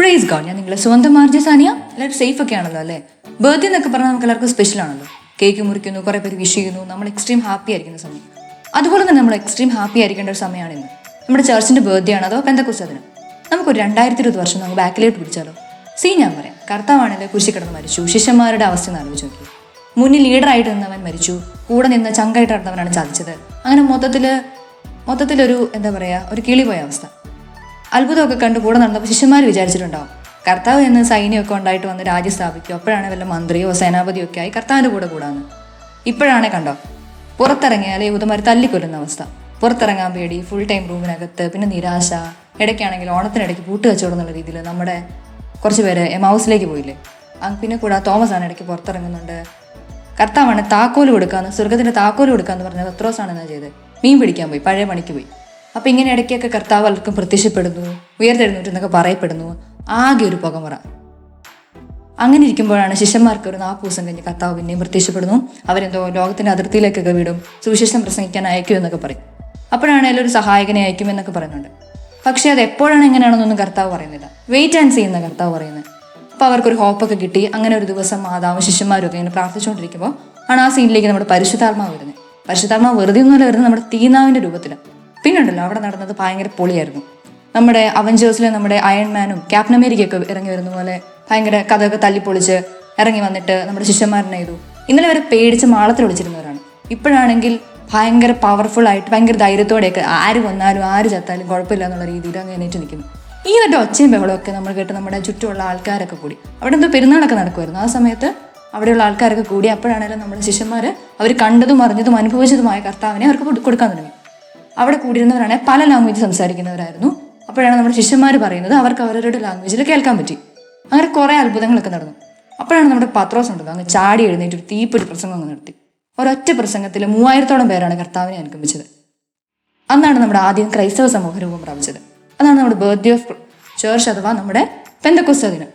Praise God ഞാൻ നിങ്ങളെ സ്വന്തം മാർജ സാനിയ എല്ലാവരും സേഫ് ഒക്കെ ആണല്ലോ അല്ലേ? ബർത്ത്ഡേ എന്നൊക്കെ പറഞ്ഞാൽ നമുക്ക് എല്ലാവർക്കും സ്പെഷ്യൽ ആണല്ലോ. കേക്ക് മുറിക്കുന്നു കുറേ പേര് വിഷ് ചെയ്യുന്നു. നമ്മൾ എക്സ്ട്രീം ഹാപ്പി ആയിരിക്കുന്ന സമയം. അതുപോലെ തന്നെ നമ്മൾ എക്സ്ട്രീം ഹാപ്പി ആയിരിക്കേണ്ട ഒരു സമയമാണ് ഇന്ന്. നമ്മുടെ ചർച്ചിന്റെ ബർത്ത്ഡേ ആണ്. അതോ പെന്തക്കുസതിന് നമുക്കൊരു രണ്ടായിരത്തി ഇരുപത് വർഷം നമുക്ക് ബാക്കിലേക്ക് പിടിച്ചാലോ? സീ ഞാൻ പറയാം. കർത്താവാണല്ലേ കുരിശി കിടന്ന് മരിച്ചു. ശിഷ്യന്മാരുടെ അവസ്ഥ എന്ന് ആലോചിച്ച് നോക്കി. മുന്നിൽ ലീഡറായിട്ട് നിന്നവൻ മരിച്ചു. കൂടെ നിന്ന് ചങ്കായിട്ട് നടന്നവനാണ് ചതിച്ചത്. അങ്ങനെ മൊത്തത്തിൽ മൊത്തത്തിലൊരു എന്താ പറയുക ഒരു കിളിപോയ അവസ്ഥ. അത്ഭുതമൊക്കെ കണ്ട് കൂടെ നടന്നപ്പോൾ ശിഷ്യന്മാർ വിചാരിച്ചിട്ടുണ്ടാവും. കർത്താവ് എന്ന് സൈന്യമൊക്കെ ഉണ്ടായിട്ട് വന്ന് രാജ്യം സ്ഥാപിക്കും. അപ്പോഴാണ് വല്ല മന്ത്രിയോ സേനാപതിയോ ഒക്കെ ആയി കർത്താവിന്റെ കൂടെ കൂടാന്ന്. ഇപ്പോഴാണ് കണ്ടോ? പുറത്തിറങ്ങിയാൽ യൂതന്മാർ തല്ലിക്കൊല്ലുന്ന അവസ്ഥ. പുറത്തിറങ്ങാൻ പേടി ഫുൾ ടൈം റൂമിനകത്ത് പിന്നെ നിരാശ. ഇടയ്ക്കാണെങ്കിൽ ഓണത്തിനിടയ്ക്ക് പൂട്ട് കച്ചവടം എന്നുള്ള രീതിയിൽ നമ്മുടെ കുറച്ച് പേര് എമൗസിലേക്ക് പോയില്ലേ? പിന്നെ കൂടാതെ തോമസ് ആണ് ഇടയ്ക്ക് പുറത്തിറങ്ങുന്നുണ്ട്. കർത്താവാണ് താക്കോൽ കൊടുക്കാന്ന് സ്വർഗത്തിന്റെ താക്കോൽ കൊടുക്കാന്ന് പറഞ്ഞത് പത്രോസാണ് എന്നാ ചെയ്തത് മീൻ പിടിക്കാൻ പോയി പഴയ പണിക്ക് പോയി. അപ്പൊ ഇങ്ങനെ ഇടയ്ക്കൊക്കെ കർത്താവ് എല്ലാവർക്കും പ്രത്യക്ഷപ്പെടുന്നു ഉയർത്തെഴുന്നൂറ്റ് എന്നൊക്കെ പറയപ്പെടുന്നു. ആകെ ഒരു പുകമുറ. അങ്ങനെ ഇരിക്കുമ്പോഴാണ് ശിഷ്യന്മാർക്ക് ഒരു നാൽപ്പത് ദിവസം കഴിഞ്ഞ് കർത്താവ് പിന്നെയും പ്രത്യക്ഷപ്പെടുന്നു. അവരെന്തോ ലോകത്തിന്റെ അതിർത്തിയിലേക്കൊക്കെ വിടും സുവിശേഷം പ്രസംഗിക്കാൻ അയക്കും എന്നൊക്കെ പറയും. അപ്പോഴാണ് ഒരു സഹായകനെ അയക്കും എന്നൊക്കെ പറയുന്നുണ്ട്. പക്ഷേ അത് എപ്പോഴാണ് എങ്ങനെയാണെന്നൊന്നും കർത്താവ് പറയുന്നില്ല. വെയിറ്റ് ആൻഡ് സീ എന്ന കർത്താവ് പറയുന്നത്. അപ്പോൾ അവർക്കൊരു ഹോപ്പൊക്കെ കിട്ടി. അങ്ങനെ ഒരു ദിവസം മാതാവും ശിഷ്യന്മാരൊക്കെ ഇങ്ങനെ പ്രാർത്ഥിച്ചുകൊണ്ടിരിക്കുമ്പോൾ ആണ് ആ സീനിലേക്ക് നമ്മുടെ പരിശുദ്ധാത്മാവ് വരുന്നത്. പരിശുദ്ധാത്മാവ് വെറുതെ ഒന്നുമല്ല വരുന്നത് നമ്മുടെ തീനാവിന്റെ രൂപത്തിൽ പിന്നുണ്ടല്ലോ അവിടെ നടന്നത് ഭയങ്കര പൊളിയായിരുന്നു. നമ്മുടെ അവഞ്ചേഴ്സിലെ നമ്മുടെ അയൺമാനും ക്യാപ്റ്റൻ അമേരിക്കയൊക്കെ ഇറങ്ങി വരുന്ന പോലെ ഭയങ്കര കഥയൊക്കെ തല്ലിപ്പൊളിച്ച് ഇറങ്ങി വന്നിട്ട് നമ്മുടെ ശിഷ്യന്മാരനെ ചെയ്തു. ഇന്നലെ വരെ പേടിച്ച് മാളത്തിൽ ഒളിച്ചിരുന്നവരാണ്. ഇപ്പോഴാണെങ്കിൽ ഭയങ്കര പവർഫുൾ ആയിട്ട് ഭയങ്കര ധൈര്യത്തോടെയൊക്കെ ആര് വന്നാലും ആര് ചത്താലും കുഴപ്പമില്ല എന്നുള്ള രീതിയിൽ അങ്ങ് എണീറ്റ് നിൽക്കുന്നു. ഈ ഒരു ഒച്ചയും ബഹളമൊക്കെ നമ്മൾ കേട്ട് നമ്മുടെ ചുറ്റുമുള്ള ആൾക്കാരൊക്കെ കൂടി അവിടെ എന്തോ പെരുന്നാളൊക്കെ നടക്കുമായിരുന്നു ആ സമയത്ത് അവിടെയുള്ള ആൾക്കാരൊക്കെ കൂടി അപ്പോഴാണെങ്കിലും നമ്മുടെ ശിഷ്യന്മാർ അവർ കണ്ടതും അറിഞ്ഞതും അനുഭവിച്ചതുമായ കർത്താവിനെ അവർക്ക് കൊടുക്കാൻ തുടങ്ങി. അവിടെ കൂടിയിരുന്നവരാണ് പല ലാംഗ്വേജ് സംസാരിക്കുന്നവരായിരുന്നു. അപ്പോഴാണ് നമ്മുടെ ശിഷ്യന്മാർ പറയുന്നത് അവർക്ക് അവരവരുടെ ലാംഗ്വേജിൽ കേൾക്കാൻ പറ്റി. അങ്ങനെ കുറേ അത്ഭുതങ്ങളൊക്കെ നടന്നു. അപ്പോഴാണ് നമ്മുടെ പത്രോസ് ഉണ്ടല്ലോ അങ്ങ് ചാടി എഴുന്നേറ്റ് ഒരു തീപ്പൊരു പ്രസംഗം അങ്ങ് നടത്തി. ഒരൊറ്റ പ്രസംഗത്തിൽ മൂവായിരത്തോളം പേരാണ് കർത്താവിനെ അനുഗമിച്ചത്. അന്നാണ് നമ്മുടെ ആദ്യം ക്രൈസ്തവ സമൂഹ രൂപം പ്രാപിച്ചത്. അതാണ് നമ്മുടെ ബർത്ത് ഡേ ഓഫ് ചേർച്ച് അഥവാ നമ്മുടെ പെന്തക്കുസ്ത ദിനം.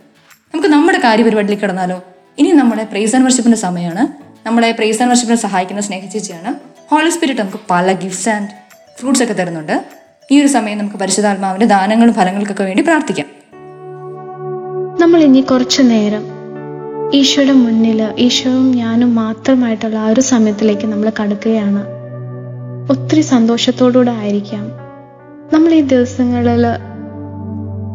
നമുക്ക് നമ്മുടെ കാര്യപരിപാടിയിൽ കിടന്നാലോ? ഇനി നമ്മുടെ പ്രൈസ് ആൻഡ് സമയമാണ് നമ്മളെ പ്രൈസ് ആൻഡ് വർഷിപ്പിനെ സഹായിക്കുന്ന സ്നേഹചേച്ചിയാണ്. ഹോളി സ്പിരിറ്റ് നമുക്ക് പല ഗിഫ്റ്റ്സ് ആൻഡ് ഫ്രൂട്ട്സ് ഒക്കെ തരുന്നുണ്ട്. ഈ ഒരു സമയം നമുക്ക് പരിശുദ്ധാത്മാവിന്റെ ദാനങ്ങളും ഫലങ്ങൾക്കൊക്കെ വേണ്ടി പ്രാർത്ഥിക്കാം. നമ്മൾ ഇനി കുറച്ചു നേരം ഈശോയുടെ മുന്നിൽ ഈശോയും ഞാനും മാത്രമായിട്ടുള്ള ആ ഒരു സമയത്തിലേക്ക് നമ്മൾ കടക്കുകയാണ്. ഒത്തിരി സന്തോഷത്തോടുകൂടെ ആയിരിക്കാം. നമ്മൾ ഈ ദിവസങ്ങളിൽ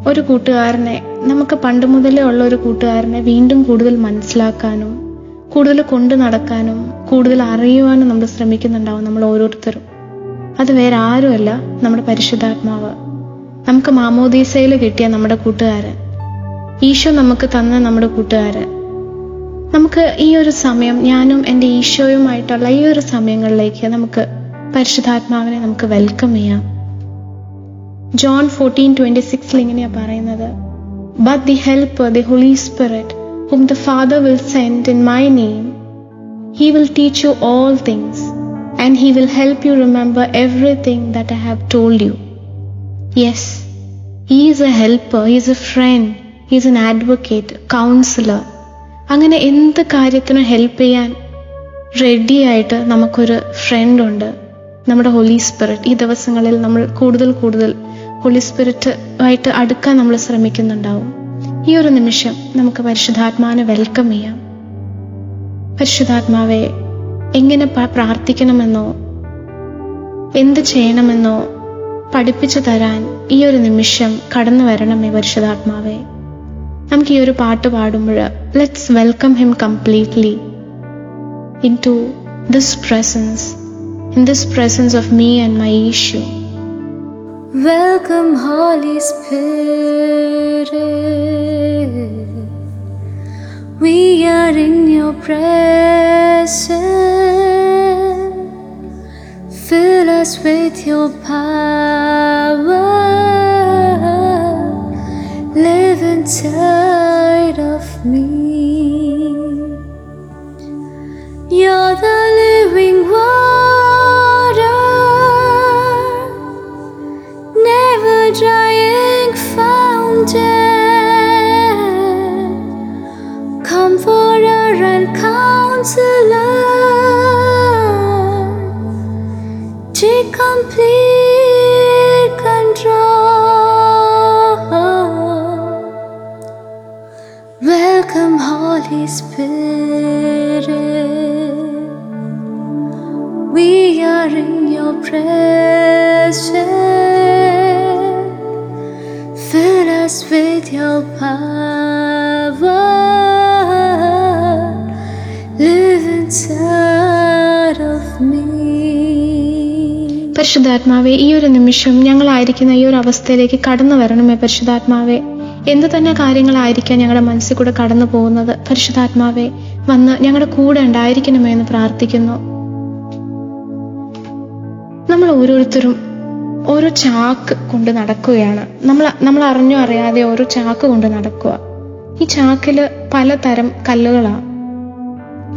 ഒരു കൂട്ടുകാരനെ നമുക്ക് പണ്ട് മുതലേ ഉള്ള ഒരു കൂട്ടുകാരനെ വീണ്ടും കൂടുതൽ മനസ്സിലാക്കാനും കൂടുതൽ കൊണ്ടു നടക്കാനും കൂടുതൽ അറിയുവാനും നമ്മൾ ശ്രമിക്കുന്നുണ്ടാവും നമ്മൾ ഓരോരുത്തരും. അത് വേറെ ആരുമല്ല നമ്മുടെ പരിശുദ്ധാത്മാവ്. നമുക്ക് മാമോദീസയിൽ കിട്ടിയ നമ്മുടെ കൂട്ടുകാരൻ. ഈശോ നമുക്ക് തന്ന നമ്മുടെ കൂട്ടുകാരൻ. നമുക്ക് ഈ ഒരു സമയം ഞാനും എന്റെ ഈശോയുമായിട്ടുള്ള ഈ ഒരു സമയങ്ങളിലേക്ക് നമുക്ക് പരിശുദ്ധാത്മാവിനെ നമുക്ക് വെൽക്കം ചെയ്യാം. ജോൺ ഫോർട്ടീൻ ട്വന്റി സിക്സിൽ ഇങ്ങനെയാണ് പറയുന്നത്. But the help the Holy Spirit whom the Father will send in my name he will teach you all things and he will help you remember everything that I have told you yes he is a helper he is a friend he is an advocate counsellor അങ്ങനെ എന്ത് കാര്യത്തിനും help ചെയ്യാൻ ready ആയിട്ട് നമുക്കൊരു ഫ്രണ്ടുണ്ട് നമ്മുടെ holy spirit ഈ ദിവസങ്ങളിൽ നമ്മൾ കൂടുതൽ കൂടുതൽ ഹോളി സ്പിരിറ്റുമായിട്ട് അടുക്കാൻ നമ്മൾ ശ്രമിക്കുന്നുണ്ടാവും. ഈ ഒരു നിമിഷം നമുക്ക് പരിശുദ്ധാത്മാവിനെ വെൽക്കം ചെയ്യാം. പരിശുദ്ധാത്മാവെ എങ്ങനെ പ്രാർത്ഥിക്കണമെന്നോ എന്ത് ചെയ്യണമെന്നോ പഠിപ്പിച്ചു തരാൻ ഈ ഒരു നിമിഷം കടന്നു വരണമേ പരിശുദ്ധാത്മാവേ നമുക്ക് ഈ ഒരു പാട്ട് പാടുമ്പോൾ let's welcome him completely into this presence in this presence of me and my issue welcome Holy Spirit. We are in your presence. Fill us with your power. Live inside of me. You're the living water never drying fountain, To complete control. Welcome, Holy Spirit. We are in your presence. Fill us with your power. പരിശുദ്ധാത്മാവെ ഈ ഒരു നിമിഷം ഞങ്ങളായിരിക്കുന്ന ഈ ഒരു അവസ്ഥയിലേക്ക് കടന്നു വരണമേ പരിശുദ്ധാത്മാവെ. എന്ത് തന്നെ കാര്യങ്ങളായിരിക്കാം ഞങ്ങളുടെ മനസ്സിൽ കൂടെ കടന്നു പോകുന്നത് പരിശുദ്ധാത്മാവെ വന്ന് ഞങ്ങളുടെ കൂടെ ഉണ്ടായിരിക്കണമേ എന്ന് പ്രാർത്ഥിക്കുന്നു. നമ്മൾ ഓരോരുത്തരും ഓരോ ചാക്ക് കൊണ്ട് നടക്കുകയാണ്. നമ്മൾ നമ്മൾ അറിഞ്ഞോ അറിയാതെ ഓരോ ചാക്ക് കൊണ്ട് നടക്കുക. ഈ ചാക്കിൽ പലതരം കല്ലുകളാണ്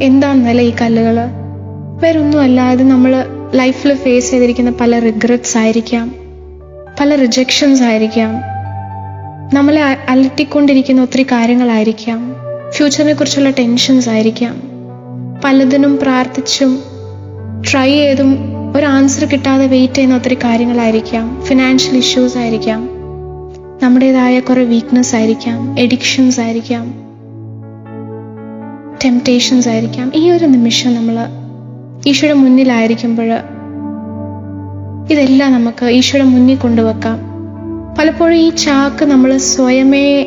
എന്താണെന്നല്ല ഈ കല്ലുകൾ? വേറൊന്നും അല്ലാതെ നമ്മൾ ലൈഫിൽ ഫേസ് ചെയ്തിരിക്കുന്ന പല റിഗ്രറ്റ്സ് ആയിരിക്കാം. പല റിജക്ഷൻസ് ആയിരിക്കാം. നമ്മളെ അലട്ടിക്കൊണ്ടിരിക്കുന്ന ഒത്തിരി കാര്യങ്ങളായിരിക്കാം. ഫ്യൂച്ചറിനെ കുറിച്ചുള്ള ടെൻഷൻസ് ആയിരിക്കാം. പലതിനും പ്രാർത്ഥിച്ചും ട്രൈ ചെയ്തും ഒരു ആൻസർ കിട്ടാതെ വെയിറ്റ് ചെയ്യുന്ന ഒത്തിരി കാര്യങ്ങളായിരിക്കാം. ഫിനാൻഷ്യൽ ഇഷ്യൂസ് ആയിരിക്കാം. നമ്മുടേതായ കുറേ വീക്ക്നെസ് ആയിരിക്കാം. എഡിക്ഷൻസ് ആയിരിക്കാം. ടെംപ്റ്റേഷൻസ് ആയിരിക്കാം. ഈ ഒരു നിമിഷം നമ്മൾ ഈശോയുടെ മുന്നിലായിരിക്കുമ്പോൾ ഇതെല്ലാം നമുക്ക് ഈശോയുടെ മുന്നിൽ കൊണ്ടുവെക്കാം. പലപ്പോഴും ഈ ചാക്ക് നമ്മൾ സ്വയമേ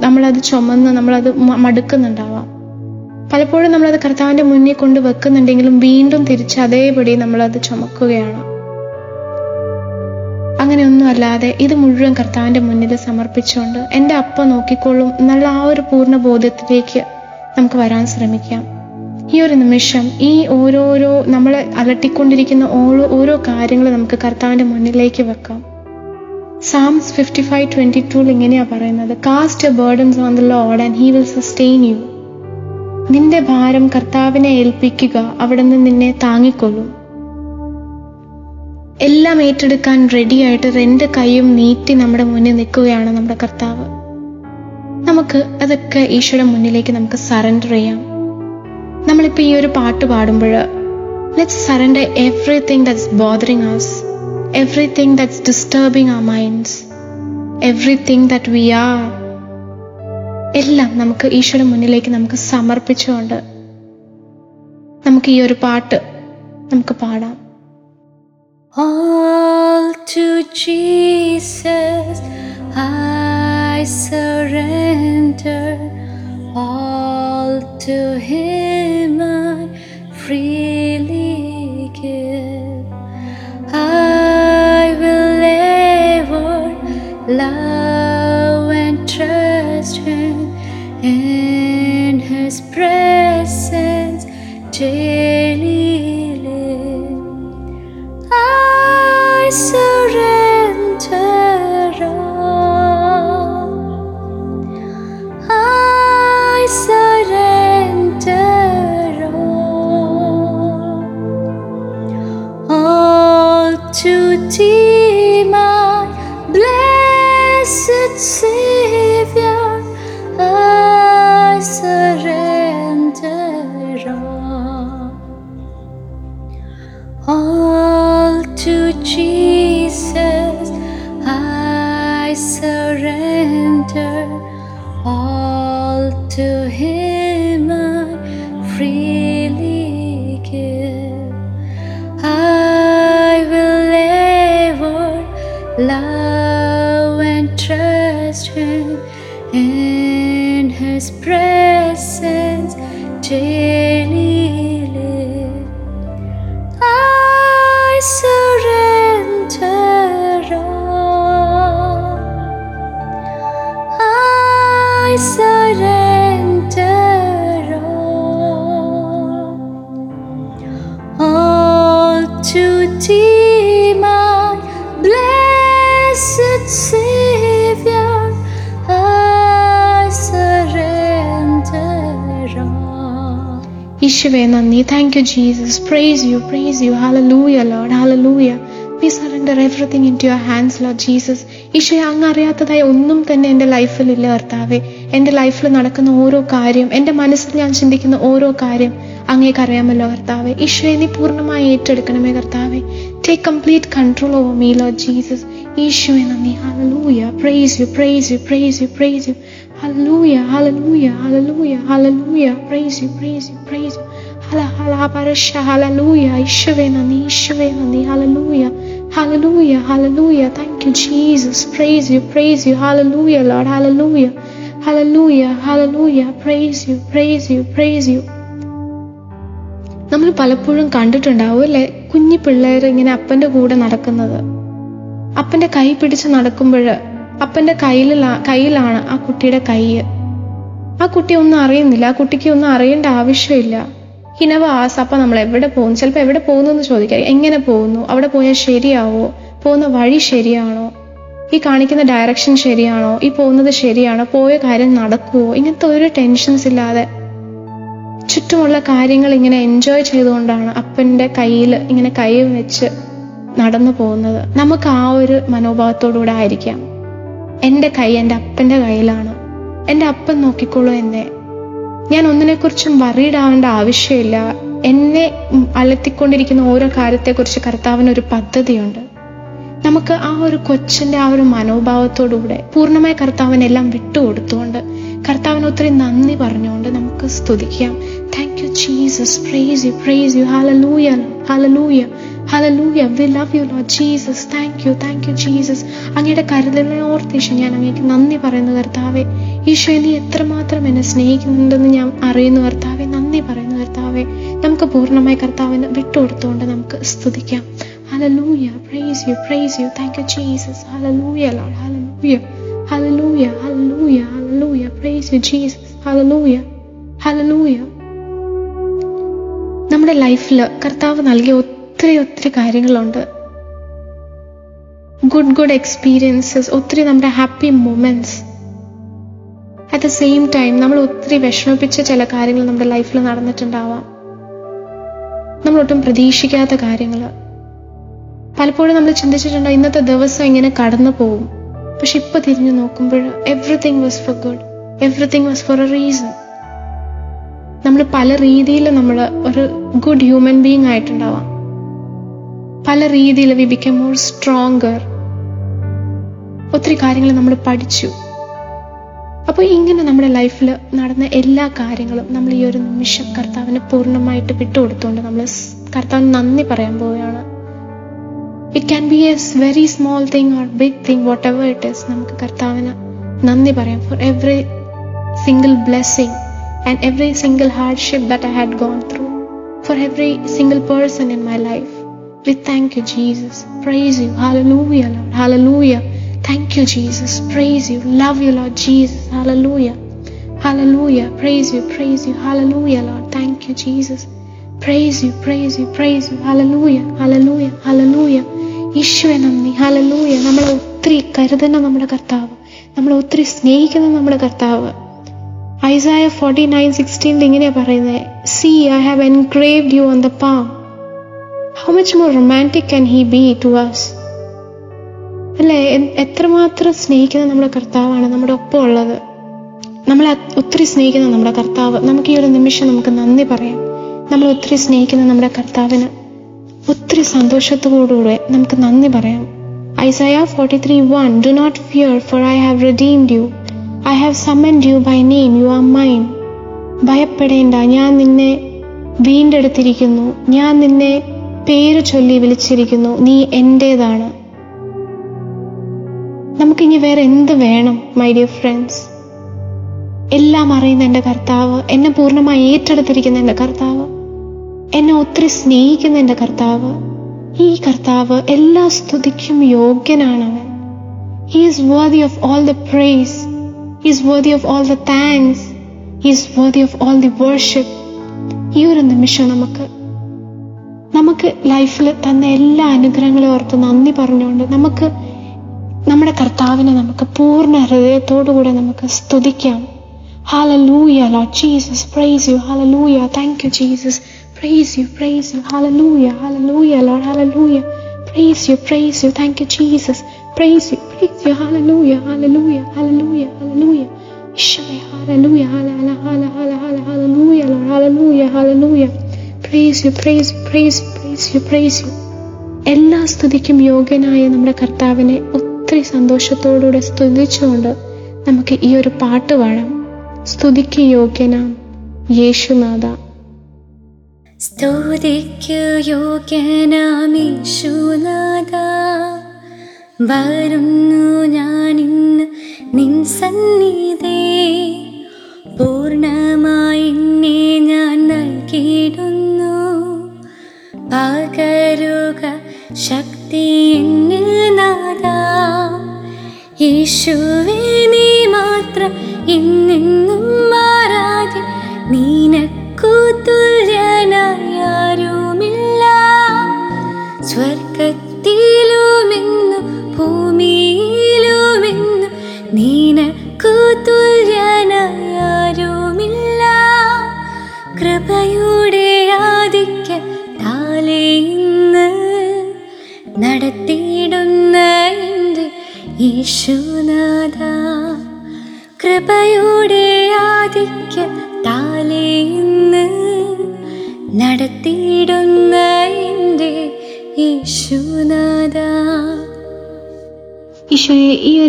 നമ്മളത് ചുമന്ന് നമ്മളത് മടുക്കുന്നുണ്ടാവാം. പലപ്പോഴും നമ്മളത് കർത്താവിന്റെ മുന്നിൽ കൊണ്ട് വെക്കുന്നുണ്ടെങ്കിലും വീണ്ടും തിരിച്ച് അതേപടി നമ്മളത് ചുമക്കുകയാണ്. അങ്ങനെയൊന്നും അല്ലാതെ ഇത് മുഴുവൻ കർത്താവിന്റെ മുന്നിൽ സമർപ്പിച്ചുകൊണ്ട് എന്റെ അപ്പ നോക്കിക്കോളും എന്നുള്ള ആ ഒരു പൂർണ ബോധ്യത്തിലേക്ക് നമുക്ക് വരാൻ ശ്രമിക്കാം. ഈ ഒരു നിമിഷം ഈ ഓരോരോ നമ്മളെ അലട്ടിക്കൊണ്ടിരിക്കുന്ന ഓരോ ഓരോ കാര്യങ്ങൾ നമുക്ക് കർത്താവിന്റെ മുന്നിലേക്ക് വെക്കാം. സാംസ് ഫിഫ്റ്റി ഫൈവ് ട്വന്റി ടൂൽ ഇങ്ങനെയാണ് പറയുന്നത്. Cast a burdens on the Lord and he will sustain you നിന്റെ ഭാരം കർത്താവിനെ ഏൽപ്പിക്കുക അവിടുന്ന് നിന്നെ താങ്ങിക്കൊള്ളും. എല്ലാം ഏറ്റെടുക്കാൻ റെഡിയായിട്ട് രണ്ട് കൈയും നീട്ടി നമ്മുടെ മുന്നിൽ നിൽക്കുകയാണ് നമ്മുടെ കർത്താവ്. നമുക്ക് അതൊക്കെ ഈശോയുടെ മുന്നിലേക്ക് നമുക്ക് സറണ്ടർ ചെയ്യാം. നമ്മളിപ്പോൾ ഈ ഒരു പാട്ട് പാടുമ്പോൾ let's surrender everything that's bothering us everything that's disturbing our minds everything that we are എല്ലാം നമുക്ക് ഈശോയുടെ മുന്നിലേക്ക് നമുക്ക് സമർപ്പിച്ചുകൊണ്ട് നമുക്ക് ഈ ഒരു പാട്ട് നമുക്ക് പാടാം. All to Jesus I surrender. All to Him. Surrender, all to Him ഈശോവേ നന്ദി. Thank you Jesus praise you praise you hallelujah Lord hallelujah we surrender everything into your hands Lord Jesus ഈശോയെ അങ്ങ് അറിയാത്തതായ ഒന്നും തന്നെ എന്റെ ഇല്ല കർത്താവേ. എന്റെ ലൈഫിൽ നടക്കുന്ന ഓരോ കാര്യം എന്റെ മനസ്സിൽ ഞാൻ ചിന്തിക്കുന്ന ഓരോ കാര്യം അങ്ങേക്ക് അറിയാമല്ലോ കർത്താവേ. ഈശോയെ നീ പൂർണമായി ഏറ്റെടുക്കണമേ കർത്താവെ. Take complete control over me Lord Jesus ഈശോയെ നന്ദി. Hallelujah praise you praise you praise you praise you Hallelujah, hallelujah, hallelujah, hallelujah. Praise you, praise you, praise you. Hala hala parasha, hallelujah. ഈശോവേ നന്ദി Jesus. Praise you, praise you. Hallelujah, Lord. Hallelujah. Hallelujah, hallelujah. Praise you, praise you, praise you. നമ്മൾ പലപ്പോഴും കണ്ടിട്ടുണ്ടാവും അല്ലേ കുഞ്ഞു പിള്ളേർ ഇങ്ങനെ അപ്പന്റെ കൂടെ നടക്കുന്നത് അപ്പന്റെ കൈ പിടിച്ച് നടക്കുമ്പോൾ അപ്പന്റെ കയ്യിലുള്ള കയ്യിലാണ് ആ കുട്ടിയുടെ കൈ. ആ കുട്ടി ഒന്നും അറിയുന്നില്ല. ആ കുട്ടിക്ക് ഒന്നും അറിയേണ്ട ആവശ്യമില്ല. ഹിനവ ആസ് അപ്പം നമ്മൾ എവിടെ പോകുന്നു? ചിലപ്പോൾ എവിടെ പോകുന്നു എന്ന് ചോദിക്കാം. എങ്ങനെ പോകുന്നു? അവിടെ പോയാൽ ശരിയാവോ? പോകുന്ന വഴി ശരിയാണോ? ഈ കാണിക്കുന്ന ഡയറക്ഷൻ ശരിയാണോ? ഈ പോകുന്നത് ശരിയാണോ? പോയ കാര്യം നടക്കുമോ ഇങ്ങനത്തെ ഒരു ടെൻഷൻസ് ഇല്ലാതെ. ചുറ്റുമുള്ള കാര്യങ്ങൾ ഇങ്ങനെ എൻജോയ് ചെയ്തുകൊണ്ടാണ് അപ്പന്റെ കയ്യിൽ ഇങ്ങനെ കൈ വെച്ച് നടന്നു പോകുന്നത്. നമുക്ക് ആ ഒരു മനോഭാവത്തോടുകൂടെ ആയിരിക്കാം. എന്റെ കൈ എന്റെ അപ്പന്റെ കയ്യിലാണ്. എന്റെ അപ്പൻ നോക്കിക്കോളൂ എന്നെ. ഞാൻ ഒന്നിനെക്കുറിച്ചും വറീഡ് ആവേണ്ട ആവശ്യമില്ല. എന്നെ അലത്തിക്കൊണ്ടിരിക്കുന്ന ഓരോ കാര്യത്തെക്കുറിച്ച് കർത്താവിന് ഒരു പദ്ധതിയുണ്ട്. നമുക്ക് ആ ഒരു കൊച്ചിന്റെ ആ ഒരു മനോഭാവത്തോടുകൂടെ പൂർണമായി കർത്താവിനെല്ലാം വിട്ടുകൊടുത്തുകൊണ്ട് കർത്താവിന് ഒത്തിരി നന്ദി പറഞ്ഞുകൊണ്ട് നമുക്ക് സ്തുതിക്കാം. Thank you Jesus praise you praise you hallelujah hallelujah hallelujah we love you Lord Jesus thank you thank you Jesus അങ്ങയുടെ കരുതലിനെ ഓർത്ത് ഈശോ ഞാൻ അങ്ങേക്ക് നന്ദി പറയുന്നു കർത്താവെ ഈശോ നീ എത്രമാത്രം എന്നെ സ്നേഹിക്കുന്നുണ്ടെന്ന് ഞാൻ അറിയുന്നു കർത്താവെ നന്ദി പറയുന്നു കർത്താവെ നമുക്ക് പൂർണമായി കർത്താവിന് വിട്ടുകൊടുത്തുകൊണ്ട് നമുക്ക് സ്തുതിക്കാം Hallelujah. Price you praise you thank you Jesus Hallelujah, ഹലൂയ Hallelujah. Hallelujah. Hallelujah. Hallelujah. Praise Jesus. Hallelujah. Hallelujah. നമ്മുടെ ലൈഫിൽ കർത്താവ് നൽകിയ ഒത്തിരി ഒത്തിരി കാര്യങ്ങളുണ്ട്. ഗുഡ് ഗുഡ് എക്സ്പീരിയൻസസ് ഒത്തിരി നമ്മുടെ happy moments at the same time നമ്മൾ ഒത്തിരി വിഷമിപ്പിച്ച ചില കാര്യങ്ങൾ നമ്മുടെ ലൈഫിൽ നടന്നിട്ടുണ്ടാവാം. നമ്മൾ ഒട്ടും പ്രതീക്ഷിക്കാത്ത കാര്യങ്ങൾ. പലപ്പോഴും നമ്മൾ ചിന്തിച്ചിട്ടുണ്ടോ ഇന്നത്തെ ദിവസം ഇങ്ങനെ കടന്നു പോകും. പക്ഷെ ഇപ്പൊ തിരിഞ്ഞു നോക്കുമ്പോൾ everything was for good everything was for a reason നമ്മൾ പല രീതിയിൽ നമ്മൾ ഒരു ഗുഡ് ഹ്യൂമൻ ബീങ് ആയിട്ടുണ്ടാവാം. പല രീതിയിൽ വി ബിക്കം മോർ സ്ട്രോങ്കർ ഒത്തിരി കാര്യങ്ങൾ നമ്മൾ പഠിച്ചു. അപ്പോൾ ഇങ്ങനെ നമ്മുടെ ലൈഫിൽ നടന്ന എല്ലാ കാര്യങ്ങളും നമ്മൾ ഈ ഒരു നിമിഷം കർത്താവിന് പൂർണമായിട്ട് വിട്ടുകൊടുത്തുകൊണ്ട് നമ്മൾ കർത്താവിന് നന്ദി പറയാൻ പോവുകയാണ്. It can be a very small thing or big thing whatever it is നമുക്ക് കർത്താവിന് നന്ദി പറയാം for every single blessing and every single hardship that I had gone through for every single person in my life we thank you Jesus praise you hallelujah Lord hallelujah thank you Jesus praise you love you Lord Jesus hallelujah hallelujah praise you praise you hallelujah Lord thank you Jesus praise you praise you praise you hallelujah hallelujah hallelujah ഈശോയെ നന്ദി ഹലലൂയ നമ്മളെ ഒത്തിരി കരുതുന്ന നമ്മുടെ കർത്താവ് നമ്മളെ ഒത്തിരി സ്നേഹിക്കുന്ന നമ്മുടെ കർത്താവ് ഐസായ ഫോർട്ടി നയൻ സിക്സ്റ്റീനിൽ ഇങ്ങനെയാ പറയുന്നത് see I have engraved you on the palm how much more romantic can he be to us അല്ലേ? എത്രമാത്രം സ്നേഹിക്കുന്ന നമ്മുടെ കർത്താവാണ് നമ്മുടെ ഒപ്പം ഉള്ളത്. നമ്മളെ ഒത്തിരി സ്നേഹിക്കുന്ന നമ്മുടെ കർത്താവ്. നമുക്ക് ഈ ഒരു നിമിഷം നമുക്ക് നന്ദി പറയാം. നമ്മൾ ഒത്തിരി സ്നേഹിക്കുന്ന നമ്മുടെ കർത്താവിന് ഒത്തിരി സന്തോഷത്തോടുകൂടെ നമുക്ക് നന്ദി പറയാം. Isaiah forty three one do not fear for I have redeemed you I have summoned you by name you are mine ഭയപ്പെടേണ്ട. ഞാൻ നിന്നെ വീണ്ടെടുത്തിരിക്കുന്നു. ഞാൻ നിന്നെ പേര് ചൊല്ലി വിളിച്ചിരിക്കുന്നു നീ എന്റേതാണ് നമുക്കിനി വേറെ എന്ത് വേണം മൈ ഡിയർ ഫ്രണ്ട്സ് എല്ലാം അറിയുന്ന എന്റെ കർത്താവ് എന്നെ പൂർണമായി ഏറ്റെടുത്തിരിക്കുന്ന എന്റെ കർത്താവ് എന്നെ ഒത്തിരി സ്നേഹിക്കുന്ന എന്റെ കർത്താവ്. ഈ കർത്താവ് എല്ലാ സ്തുതിക്കും യോഗ്യനാണ് അവൻ. He is worthy of all the praise he is worthy of all the thanks he is worthy of all the worship ഈ ഒരു നിമിഷം നമുക്ക് നമുക്ക് ലൈഫിൽ തന്ന എല്ലാ അനുഗ്രഹങ്ങളെ ഓർത്ത് നന്ദി പറഞ്ഞുകൊണ്ട് നമുക്ക് നമ്മുടെ കർത്താവിനെ നമുക്ക് പൂർണ ഹൃദയത്തോടുകൂടെ നമുക്ക് സ്തുതിക്കാം Hallelujah, Lord Jesus. Praise you. Hallelujah. Thank you, Jesus. Praise you. Praise you. Hallelujah. Hallelujah, Lord. Hallelujah. Praise you. Praise you. Thank you, Jesus. Praise you. Praise you. Hallelujah. Hallelujah. Hallelujah. Hallelujah. Ishwe. Hallelujah. Hallelujah. Hallelujah. Hallelujah, Lord. Hallelujah. Hallelujah. Praise you. Praise you praise praise Praise you praise you എല്ലാ സ്തുതിക്കും യോഗ്യനായ നമ്മുടെ കർത്താവിനെ ഒത്തിരി സന്തോഷത്തോടുകൂടെ സ്തുതിച്ചുകൊണ്ട് നമുക്ക് ഈ ഒരു പാട്ട് പാടാം. സ്തുതിക്ക് യോഗ്യനാം യേശുനാഥ. സ്തുതിക്കു യോഗ്യനാമീശുനാഥ വരുന്നു ഞാനിന്ന് നിൻ സന്നിധേ. പൂർണമായി ഞാൻ നൽകിയിടുന്നു. പകരുക ശക്തി നീ മാത്രം എന്നെന്നും മാറാതെ നിനക്കു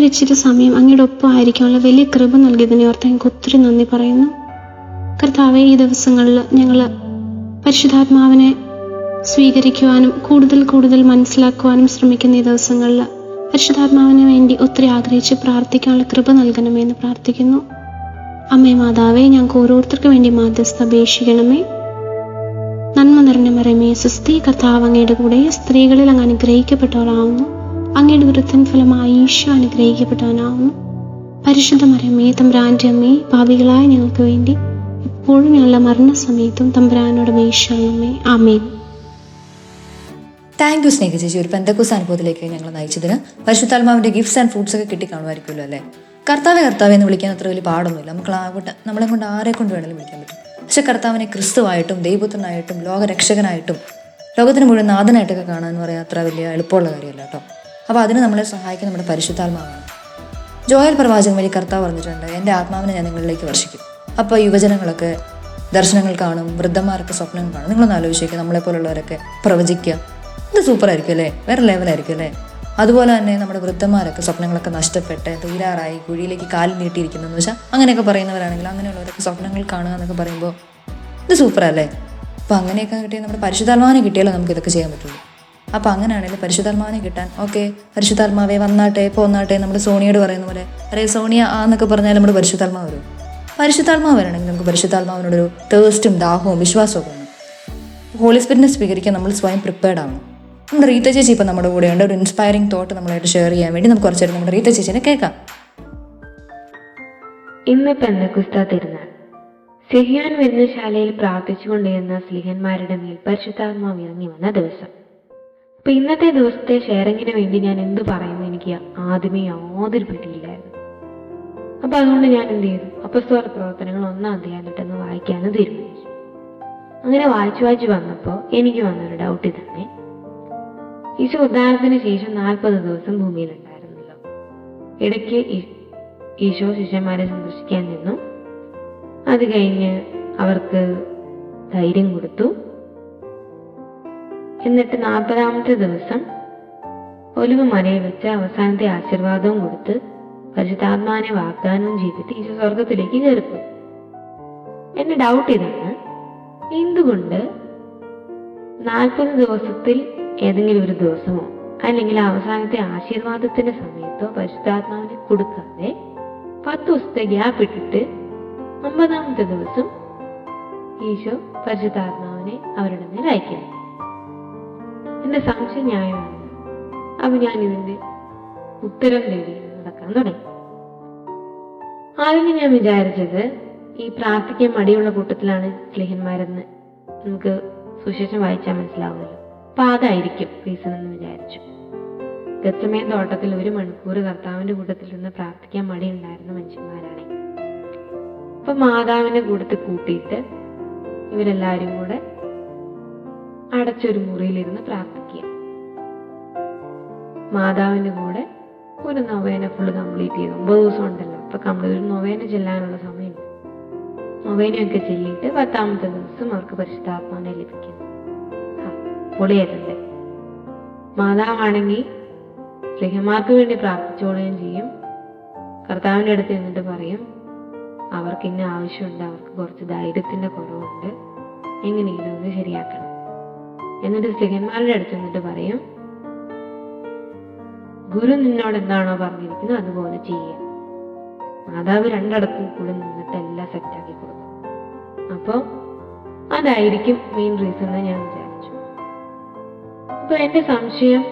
ഇച്ചിരി സമയം അങ്ങയുടെ ഒപ്പം ആയിരിക്കാനുള്ള വലിയ കൃപ നൽകിയതിനെ ഓർത്ത് ഞങ്ങൾക്ക് ഒത്തിരി നന്ദി പറയുന്നു. കർത്താവെ ഈ ദിവസങ്ങളിൽ ഞങ്ങൾ പരിശുദ്ധാത്മാവിനെ സ്വീകരിക്കുവാനും കൂടുതൽ കൂടുതൽ മനസ്സിലാക്കുവാനും ശ്രമിക്കുന്ന ഈ ദിവസങ്ങളിൽ പരിശുദ്ധാത്മാവിന് വേണ്ടി ഒത്തിരി ആഗ്രഹിച്ച് പ്രാർത്ഥിക്കാനുള്ള കൃപ നൽകണമേ എന്ന് പ്രാർത്ഥിക്കുന്നു. അമ്മേ മാതാവേ ഞങ്ങൾക്ക് ഓരോരുത്തർക്ക് വേണ്ടി മാധ്യസ്ഥ അപേക്ഷിക്കണമേ. നന്മ നിറഞ്ഞ മറമേ സുസ്ഥി കർത്താവ് അങ്ങയുടെ കൂടെ സ്ത്രീകളിൽ അങ്ങ് അനുഗ്രഹിക്കപ്പെട്ടവരാവുന്നു അങ്ങയുടെ വൃത്തൻ ഫലമായി ഈശോ അനുഗ്രഹിക്കപ്പെട്ടവനാവുന്നു പരിശുദ്ധ മരമേ തമ്പ്രാന്റെ അമ്മേ ഭാവികളായ ഞങ്ങൾക്ക് വേണ്ടി ഇപ്പോഴും ഞങ്ങളുടെ മരണസമയത്തും തമ്പ്രാനോട് മേശമേ ആമേൻ. താങ്ക് യു സ്നേഹ ചേച്ചി. ഒരു പെന്തക്കൂസ് അനുഭവത്തിലേക്ക് ഞങ്ങൾ നയിച്ചതിന് പരിശുദ്ധാത്മാവിന്റെ ഗിഫ്റ്റ്സ് ആൻഡ് ഫ്രൂട്ട്സ് ഒക്കെ കിട്ടി കാണുമായിരിക്കുമല്ലോ അല്ലേ? കർത്താവ് കർത്താവ് എന്ന് വിളിക്കാൻ അത്ര വലിയ പാടൊന്നുമില്ല. നമുക്ക് ആകട്ടെ നമ്മളെ കൊണ്ട് ആരെ കൊണ്ട് വേണമെങ്കിലും വിളിക്കാൻ പറ്റും. പക്ഷെ കർത്താവിനെ ക്രിസ്തുവായിട്ടും ദൈവത്തിനായിട്ടും ലോകരക്ഷകനായിട്ടും ലോകത്തിന് മുഴുവൻ നാഥനായിട്ടൊക്കെ കാണാൻ പറയാൻ അത്ര വലിയ എളുപ്പമുള്ള കാര്യമല്ല കേട്ടോ. അപ്പോൾ അതിന് നമ്മളെ സഹായിക്കുന്ന നമ്മുടെ പരിശുദ്ധാത്മാവാണ്. ജോയൽ പ്രവാചകൻ വഴി കർത്താവ് പറഞ്ഞിട്ടുണ്ട് എന്റെ ആത്മാവിനെ ഞാൻ നിങ്ങളിലേക്ക് വർഷിക്കും. അപ്പോൾ യുവജനങ്ങളൊക്കെ ദർശനങ്ങൾ കാണും വൃദ്ധന്മാരൊക്കെ സ്വപ്നങ്ങൾ കാണും. നിങ്ങളൊന്ന് ആലോചിക്കുക നമ്മളെപ്പോലുള്ളവരൊക്കെ പ്രവചിക്കുക. ഇത് സൂപ്പർ ആയിരിക്കും അല്ലേ? വേറെ ലെവലായിരിക്കും അല്ലേ? അതുപോലെ തന്നെ നമ്മുടെ വൃദ്ധന്മാരൊക്കെ സ്വപ്നങ്ങളൊക്കെ നഷ്ടപ്പെട്ട് തീരാറായി കുഴിയിലേക്ക് കാലിൽ നീട്ടിയിരിക്കുന്നതെന്ന് വെച്ചാൽ അങ്ങനെയൊക്കെ പറയുന്നവരാണെങ്കിൽ അങ്ങനെയുള്ളവരൊക്കെ സ്വപ്നങ്ങൾ കാണുക എന്നൊക്കെ പറയുമ്പോൾ ഇത് സൂപ്പർ അല്ലേ അപ്പോൾ അങ്ങനെയൊക്കെ കിട്ടിയാൽ നമ്മുടെ പരിശുദ്ധാത്മാനം കിട്ടിയാലോ നമുക്ക് ഇതൊക്കെ ചെയ്യാൻ പറ്റുള്ളൂ. അപ്പോൾ അങ്ങനെയാണെങ്കിൽ പരിശുദ്ധാത്മാവിനെ കിട്ടാൻ. ഓക്കെ പരിശുദ്ധാത്മാവെ വന്നാട്ടെ പോന്നാട്ടെ നമ്മൾ സോണിയോട് പറയുന്ന പോലെ. അറേ സോണിയ ആ എന്നൊക്കെ പറഞ്ഞാൽ നമ്മുടെ പരിശുദ്ധാത്മാവ് വരും. പരിശുദ്ധാത്മാവ് വരണമെങ്കിൽ നമുക്ക് പരിശുദ്ധാത്മാവിനോടൊരു തേഴ്സ്റ്റും ദാഹവും വിശ്വാസവും വേണം ഹോളി സ്പിരിറ്റിനെ സ്വീകരിക്കാൻ നമ്മൾ സ്വയം പ്രിപ്പയർഡ് ആവണം. നമ്മുടെ റീത്ത ചേച്ചി ഇപ്പം നമ്മുടെ കൂടെ ഉണ്ട്. ഒരു ഇൻസ്പയറിംഗ് തോട്ട് നമ്മളായിട്ട് ഷെയർ ചെയ്യാൻ വേണ്ടി നമുക്ക് കുറച്ചേരം നമ്മുടെ റീത്ത ചേച്ചിനെ കേൾക്കാം. ഇന്ന് പെന്തക്കുസ്ത തിരുനാൾ. സിഹിയാൻ വിരുന്നശാലയിൽ പ്രാർത്ഥിച്ചുകൊണ്ടിരുന്ന സ്ലിഹന്മാരുടെ മേൽ പരിശുദ്ധാത്മാവ് ഇറങ്ങി വന്ന ദിവസം. അപ്പൊ ഇന്നത്തെ ദിവസത്തെ ഷെയറിങ്ങിന് വേണ്ടി ഞാൻ എന്ത് പറയുന്നു എനിക്ക് ആദ്യമേ യാതൊരു പിടിയില്ലായിരുന്നു. അപ്പൊ അതുകൊണ്ട് ഞാൻ എന്ത് ചെയ്തു? അപ്പസ്തോല പ്രവർത്തനങ്ങൾ ഒന്നാം അധ്യായം തൊട്ടെന്ന് വായിക്കാനും തീരുമാനിച്ചു. അങ്ങനെ വായിച്ചു വായിച്ചു വന്നപ്പോൾ എനിക്ക് വന്നൊരു ഡൗട്ട് ഇതാണ് ഈശോ ഉദ്ധാരത്തിന് ശേഷം നാൽപ്പത് ദിവസം ഭൂമിയിലുണ്ടായിരുന്നല്ലോ. ഇടയ്ക്ക് ഈശോ ശിഷ്യന്മാരെ സന്ദർശിക്കാൻ നിന്നു. അത് കഴിഞ്ഞ് അവർക്ക് ധൈര്യം കൊടുത്തു. എന്നിട്ട് നാൽപ്പതാമത്തെ ദിവസം ഒലിവ് മലയിൽ വെച്ച് അവസാനത്തെ ആശീർവാദവും കൊടുത്ത് പരിശുദ്ധാത്മാനെ വാഗ്ദാനവും ചെയ്തിട്ട് ഈശോ സ്വർഗത്തിലേക്ക് ചേർക്കും എന്റെ ഡൗട്ട് ഇതാണ് എന്തുകൊണ്ട് നാൽപ്പത് ദിവസത്തിൽ ഏതെങ്കിലും ഒരു ദിവസമോ അല്ലെങ്കിൽ അവസാനത്തെ ആശീർവാദത്തിന്റെ സമയത്തോ പരിശുദ്ധാത്മാവിനെ കൊടുക്കാതെ പത്ത് ദിവസത്തെ ഗ്യാപ്പ് ഇട്ടിട്ട് അമ്പതാമത്തെ ദിവസം ഈശോ പരിശുദ്ധാത്മാവിനെ അവരുടെ മേൽ അയക്കുന്നു. എന്റെ സംശയം ന്യായമാണ് അപ്പൊ ഞാൻ ഇതിന്റെ ഉത്തരം തേടി നടക്കാൻ തുടങ്ങി. ആദ്യം ഞാൻ വിചാരിച്ചത് ഈ പ്രാർത്ഥിക്കാൻ മടിയുള്ള കൂട്ടത്തിലാണ് സ്ലിഹന്മാരെന്ന് നമുക്ക് സുശേഷം വായിച്ചാൽ മനസ്സിലാവുമല്ലോ. അപ്പൊ അതായിരിക്കും റീസൺ എന്ന് വിചാരിച്ചു. ഗത്തമേ തോട്ടത്തിൽ ഒരു മണിക്കൂർ കർത്താവിന്റെ കൂട്ടത്തിൽ നിന്ന് പ്രാർത്ഥിക്കാൻ മടിയുണ്ടായിരുന്ന മനുഷ്യന്മാരാണ്. അപ്പൊ മാതാവിന്റെ കൂട്ടത്തിൽ കൂട്ടിയിട്ട് ഇവരെല്ലാവരും കൂടെ അടച്ചൊരു മുറിയിലിരുന്ന് പ്രാർത്ഥിക്കുക. മാതാവിന്റെ കൂടെ ഒരു നൊവേന ഫുള്ള് കംപ്ലീറ്റ് ചെയ്ത്. ഒമ്പത് ദിവസം ഉണ്ടല്ലോ. അപ്പൊ കംപ്ലീറ്റ് ഒരു നൊവേന ചെല്ലാനുള്ള സമയമുണ്ട് നൊവേനയൊക്കെ ചെല്ലിയിട്ട് പത്താമത്തെ ദിവസം അവർക്ക് പരിശുദ്ധാത്മാവിനെ ലഭിക്കുന്നു പൊളിയല്ലേ മാതാവാണെങ്കിൽ സ്നേഹന്മാർക്ക് വേണ്ടി പ്രാർത്ഥിച്ചോളുകയും ചെയ്യും. കർത്താവിന്റെ അടുത്ത് എന്നിട്ട് പറയും അവർക്ക് ഇന്ന ആവശ്യമുണ്ട്. അവർക്ക് കുറച്ച് ധൈര്യത്തിന്റെ കുറവുണ്ട്. എങ്ങനെയെങ്കിലും ഒന്ന് ശരിയാക്കണം. എന്നിട്ട് സ്ലിഹന്മാരുടെ അടുത്ത് നിന്നിട്ട് പറയും ഗുരു നിന്നോട് എന്താണോ പറഞ്ഞിരിക്കുന്നത് അതുപോലെ ചെയ്യുക മാതാവ് രണ്ടിടത്തും കൂടെ നിന്നിട്ട് എല്ലാം സെറ്റാക്കി കൊടുക്കും. അപ്പോൾ അതായിരിക്കും മെയിൻ റീസൺ എന്ന് ഞാൻ വിചാരിച്ചു. അപ്പൊ എന്റെ സംശയം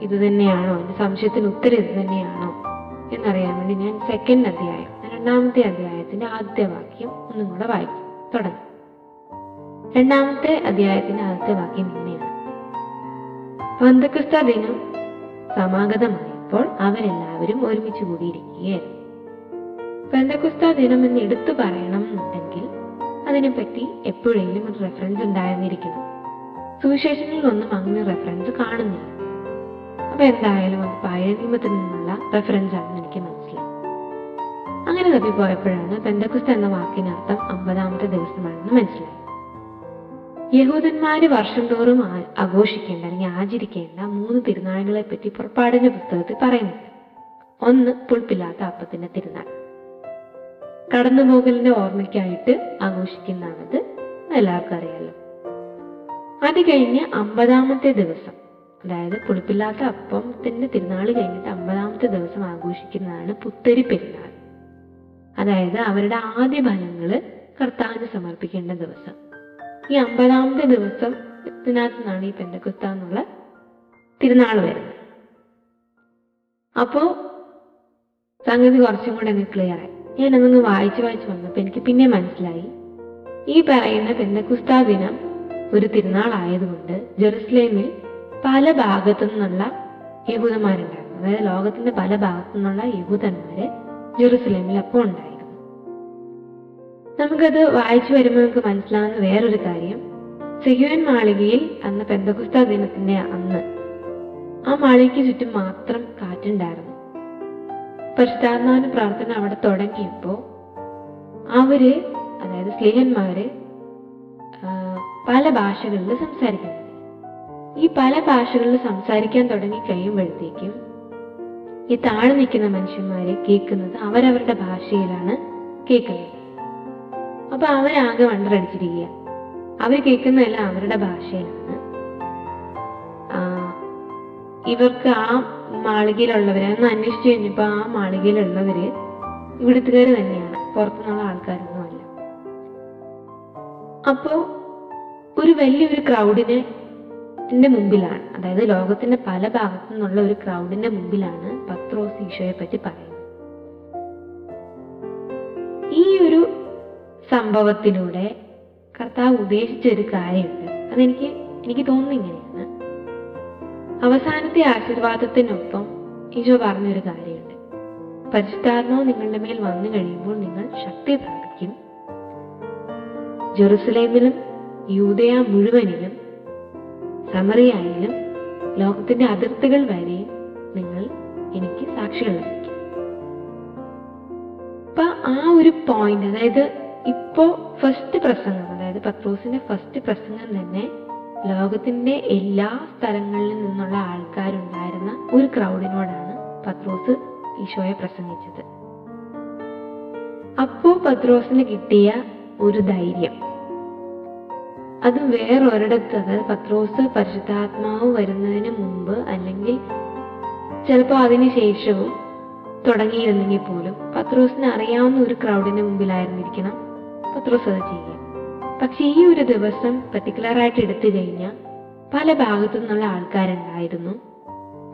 ഇത് തന്നെയാണോ? എന്റെ സംശയത്തിന് ഉത്തരം ഇത് തന്നെയാണോ? എന്നറിയാൻ വേണ്ടി ഞാൻ സെക്കൻഡ് അധ്യായം രണ്ടാമത്തെ അധ്യായത്തിന്റെ ആദ്യ വാക്യം ഒന്നും കൂടെ വായിക്കും. തുടങ്ങും. രണ്ടാമത്തെ അധ്യായത്തിന്റെ ആദ്യത്തെ വാക്യം ഇങ്ങനെയാണ്. പന്തക്രിസ്ത ദിനം സമാഗതമായപ്പോൾ അവരെല്ലാവരും ഒരുമിച്ച് കൂടിയിരിക്കുകയായിരുന്നു. പെന്തക്കുസ്ത ദിനം എന്ന് എടുത്തു പറയണം എന്നുണ്ടെങ്കിൽ അതിനെപ്പറ്റി എപ്പോഴെങ്കിലും ഒരു റെഫറൻസ് ഉണ്ടായിരുന്നിരിക്കണം. സുവിശേഷങ്ങളിലൊന്നും അങ്ങനെ റെഫറൻസ് കാണുന്നില്ല. അപ്പൊ എന്തായാലും അത് പഴയ നിയമത്തിൽ നിന്നുള്ള റെഫറൻസ് ആണെന്ന് എനിക്ക് മനസ്സിലായി. അങ്ങനെ തപ്പി പോയപ്പോഴാണ് പെന്തക്കുസ്ത എന്ന വാക്കിനർത്ഥം അമ്പതാമത്തെ ദിവസമാണെന്ന് മനസ്സിലായി യഹൂദന്മാര് വർഷം തോറും ആഘോഷിക്കേണ്ട അല്ലെങ്കിൽ ആചരിക്കേണ്ട മൂന്ന് തിരുനാളുകളെ പറ്റി പുറപ്പാടിന്റെ പുസ്തകത്തിൽ പറയുന്നുണ്ട് ഒന്ന് പുൾപ്പില്ലാത്ത അപ്പത്തിന്റെ തിരുനാൾ. കടന്നുപോകലിന്റെ ഓർമ്മയ്ക്കായിട്ട് ആഘോഷിക്കുന്നതാണത്. എല്ലാവർക്കും അറിയാലോ. അത് കഴിഞ്ഞ് അമ്പതാമത്തെ ദിവസം അതായത് പുളിപ്പില്ലാത്ത അപ്പത്തിന്റെ തിരുനാൾ കഴിഞ്ഞിട്ട് അമ്പതാമത്തെ ദിവസം ആഘോഷിക്കുന്നതാണ് പുത്തരി പെരുന്നാൾ. അതായത് അവരുടെ ആദ്യ ഫലങ്ങൾ കർത്താവിന് സമർപ്പിക്കേണ്ട ദിവസം. ഈ അമ്പതാമത്തെ ദിവസം ഇതിനകത്തുനിന്നാണ് ഈ പെന്തക്കുസ്ത എന്നുള്ള തിരുനാൾ വരുന്നത്. അപ്പോ സംഗതി കുറച്ചും കൂടെ അങ്ങ് ക്ലിയർ ആയി. ഞാൻ അതൊന്ന് വായിച്ചു വായിച്ചു വന്നപ്പോൾ എനിക്ക് പിന്നെ മനസ്സിലായി. ഈ പറയുന്ന പെന്തക്കുസ്ത ദിനം ഒരു തിരുനാൾ ആയതുകൊണ്ട് ജെറുസലേമിൽ പല ഭാഗത്തു നിന്നുള്ള യഹൂദന്മാരുണ്ടായിരുന്നു. അതായത് ലോകത്തിന്റെ പല ഭാഗത്തു നിന്നുള്ള യഹൂദന്മാര് ജെറുസലേമിൽ അപ്പോൾ ഉണ്ടായിരുന്നു നമുക്കത് വായിച്ചു വരുമ്പോൾ നമുക്ക് മനസ്സിലാവുന്ന വേറൊരു കാര്യം. സിഹുവൻ മാളികയിൽ അന്ന് പെന്തകുസ്ത ദിനത്തിന്റെ അന്ന് ആ മാളികയ്ക്ക് ചുറ്റും മാത്രം കാറ്റുണ്ടായിരുന്നു. പരിശുദ്ധാത്മാവിന്റെ പ്രാർത്ഥന അവിടെ തുടങ്ങിയപ്പോൾ അവർ അതായത് സ്ത്രീഹന്മാര് പല ഭാഷകളിൽ സംസാരിക്കുന്നു. ഈ പല ഭാഷകളിൽ സംസാരിക്കാൻ തുടങ്ങി കഴിയുമ്പോഴത്തേക്കും ഈ താഴെ നിൽക്കുന്ന മനുഷ്യന്മാരെ കേൾക്കുന്നത് അവരവരുടെ ഭാഷയിലാണ് കേൾക്കുന്നത്. അപ്പൊ അവരാകെ വണ്ടറടിച്ചിരിക്കുക. അവർ കേൾക്കുന്നതെല്ലാം അവരുടെ ഭാഷയിലാണ്. ആ, ഇവർക്ക് ആ മാളികയിലുള്ളവരെ ഒന്ന് അന്വേഷിച്ചു കഴിഞ്ഞപ്പോ ആ മാളികയിലുള്ളവര് ഇവിടുത്തുകാര് തന്നെയാണ്. പുറത്തുനിന്നുള്ള ആൾക്കാരൊന്നും അല്ല അപ്പോ ഒരു വലിയൊരു ക്രൗഡിനെ മുമ്പിലാണ്. അതായത് ലോകത്തിന്റെ പല ഭാഗത്തു നിന്നുള്ള ഒരു ക്രൗഡിന്റെ മുമ്പിലാണ് പത്രോസ് ഈശോയെ പറ്റി പറയുന്നത്. ഈ ഒരു സംഭവത്തിലൂടെ കർത്താവ് ഉദ്ദേശിച്ച ഒരു കാര്യമുണ്ട്. അതെനിക്ക് എനിക്ക് തോന്നുന്നു ഇങ്ങനെയാണ്. അവസാനത്തെ ആശീർവാദത്തിനൊപ്പം ഈശോ പറഞ്ഞൊരു കാര്യമുണ്ട്. പരിശുദ്ധാത്മാവ് നിങ്ങളുടെ മേൽ വന്നു കഴിയുമ്പോൾ നിങ്ങൾ ശക്തി പ്രാപിക്കും. ജെറുസലേമിലും യൂതയ മുഴുവനിലും സമറിയായാലും ലോകത്തിന്റെ അതിർത്തികൾ വരെ നിങ്ങൾ എനിക്ക് സാക്ഷികളായിരിക്കും അപ്പൊ ആ ഒരു പോയിന്റ് അതായത് ഇപ്പോ ഫസ്റ്റ് പ്രസംഗം അതായത് പത്രോസിന്റെ ഫസ്റ്റ് പ്രസംഗം തന്നെ ലോകത്തിന്റെ എല്ലാ സ്ഥലങ്ങളിൽ നിന്നുള്ള ആൾക്കാരുണ്ടായിരുന്ന ഒരു ക്രൗഡിനോടാണ് പത്രോസ് ഈശോയെ പ്രസംഗിച്ചത്. അപ്പോ പത്രോസിന് കിട്ടിയ ഒരു ധൈര്യം. അത് വേറൊരിടത്ത് അതായത് പത്രോസ് പരിശുദ്ധാത്മാവ് വരുന്നതിന് മുമ്പ് അല്ലെങ്കിൽ ചിലപ്പോൾ അതിന് ശേഷവും തുടങ്ങിയിരുന്നെങ്കിൽ പോലും പത്രോസിന് അറിയാവുന്ന ഒരു ക്രൗഡിന്റെ മുമ്പിലായിരുന്നിരിക്കണം. പത്രോസ് അത് ചെയ്യുക പക്ഷെ ഈ ഒരു ദിവസം പെർട്ടിക്കുലർ ആയിട്ട് എടുത്തു കഴിഞ്ഞാൽ പല ഭാഗത്തു നിന്നുള്ള ആൾക്കാരുണ്ടായിരുന്നു.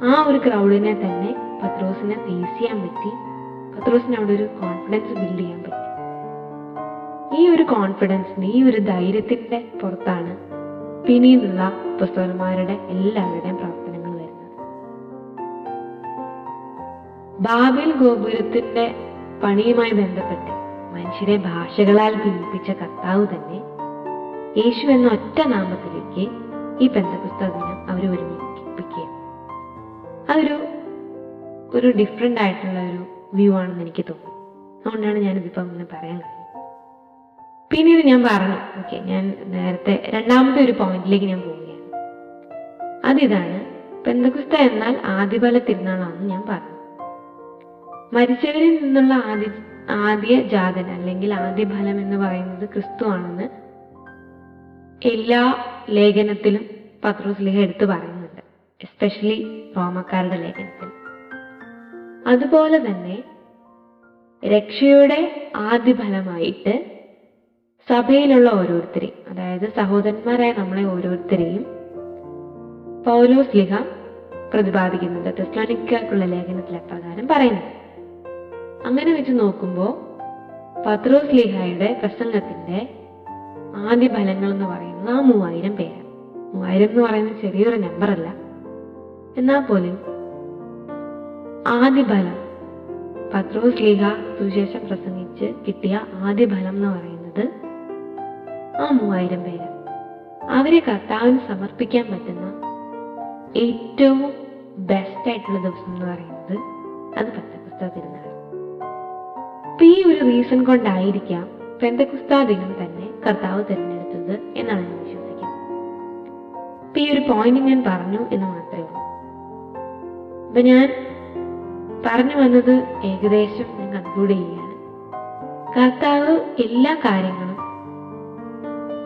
ആ ഒരു ക്രൗഡിനെ തന്നെ പത്രോസിനെ ഫേസ് ചെയ്യാൻ പറ്റി. പത്രോസിന് അവിടെ ഒരു കോൺഫിഡൻസ് ബിൽഡ് ചെയ്യാൻ പറ്റി. ഈ ഒരു കോൺഫിഡൻസിന്റെ ഈ ഒരു ധൈര്യത്തിന്റെ പുറത്താണ് പിന്നീടുള്ള പുസ്തകന്മാരുടെ എല്ലാവരുടെയും പ്രവർത്തനങ്ങൾ വരുന്നത്. ബാബിൽ ഗോപുരത്തിന്റെ പണിയുമായി ബന്ധപ്പെട്ട് മനുഷ്യരെ ഭാഷകളാൽ ഭിന്നിപ്പിച്ച കർത്താവ് തന്നെ യേശു എന്ന ഒറ്റ നാമത്തിലേക്ക് ഈ ബന്ധപുസ്തകത്തിന് അവർ ഒരുമിപ്പിക്കുക. അതൊരു ഒരു ഡിഫറെന്റ് ആയിട്ടുള്ള ഒരു വ്യൂ ആണെന്ന് എനിക്ക് തോന്നുന്നു. അതുകൊണ്ടാണ് ഞാനിതിപ്പോൾ ഇങ്ങനെ പറയാൻ കഴിയും പിന്നീട് ഞാൻ പറഞ്ഞു ഓക്കെ ഞാൻ നേരത്തെ രണ്ടാമത്തെ ഒരു പോയിന്റിലേക്ക് ഞാൻ പോവുകയാണ്. അതിതാണ് പെന്തകുസ്ത എന്നാൽ ആദ്യബല തിരുനാളാണെന്ന് ഞാൻ പറഞ്ഞു. മരിച്ചവരിൽ നിന്നുള്ള ആദ്യ ആദ്യ ജാതൻ അല്ലെങ്കിൽ ആദ്യ ഫലം എന്ന് പറയുന്നത് ക്രിസ്തു ആണെന്ന് എല്ലാ ലേഖനത്തിലും പത്രോസ് ലേഖ എടുത്തു പറയുന്നുണ്ട്. എസ്പെഷ്യലി റോമക്കാരുടെ ലേഖനത്തിൽ. അതുപോലെ തന്നെ രക്ഷയുടെ ആദ്യ ഫലമായിട്ട് സഭയിലുള്ള ഓരോരുത്തരെയും അതായത് സഹോദരന്മാരായ നമ്മളെ ഓരോരുത്തരെയും പൗലോസ് ലിഹ പ്രതിപാദിക്കുന്നുണ്ട്. തെസ്ലോനിക്കുള്ള ലേഖനത്തിൽ പ്രകാരം പറയുന്നത് അങ്ങനെ വെച്ച് നോക്കുമ്പോൾ പത്രോസ് ലിഹായുടെ പ്രസംഗത്തിന്റെ ആദ്യ ഫലങ്ങൾ എന്ന് പറയുന്നത് ആ മൂവായിരം പേരാണ്. മൂവായിരം എന്ന് പറയുന്നത് ചെറിയൊരു നമ്പർ അല്ല. എന്നാൽ പോലും ആദ്യ ഫലം പത്രോസ് ലീഹ സുവിശേഷം പ്രസംഗിച്ച് കിട്ടിയ ആദ്യ ഫലം എന്ന് പറയുന്നത് ആ മൂവായിരം പേര് അവരെ കർത്താവിന് സമർപ്പിക്കാൻ പറ്റുന്ന ഏറ്റവും ബെസ്റ്റ് ആയിട്ടുള്ള ദിവസം എന്ന് പറയുന്നത് അത് പെന്തക്കുസ്ത തിരുനാൾ അപ്പൊ ഈ ഒരു റീസൺ കൊണ്ടായിരിക്കാം പെന്തകുസ്താ ദിനം തന്നെ കർത്താവ് തിരഞ്ഞെടുത്തത് എന്നാണ് ഞാൻ വിശ്വസിക്കുന്നത്. അപ്പൊ ഈ ഒരു പോയിന്റ് ഞാൻ പറഞ്ഞു എന്ന് മാത്രമേ ഉള്ളൂ. അപ്പൊ ഞാൻ പറഞ്ഞു വന്നത് ഏകദേശം ഞാൻ കൺക്ലൂഡ് ചെയ്യുകയാണ്. കർത്താവ് എല്ലാ കാര്യങ്ങളും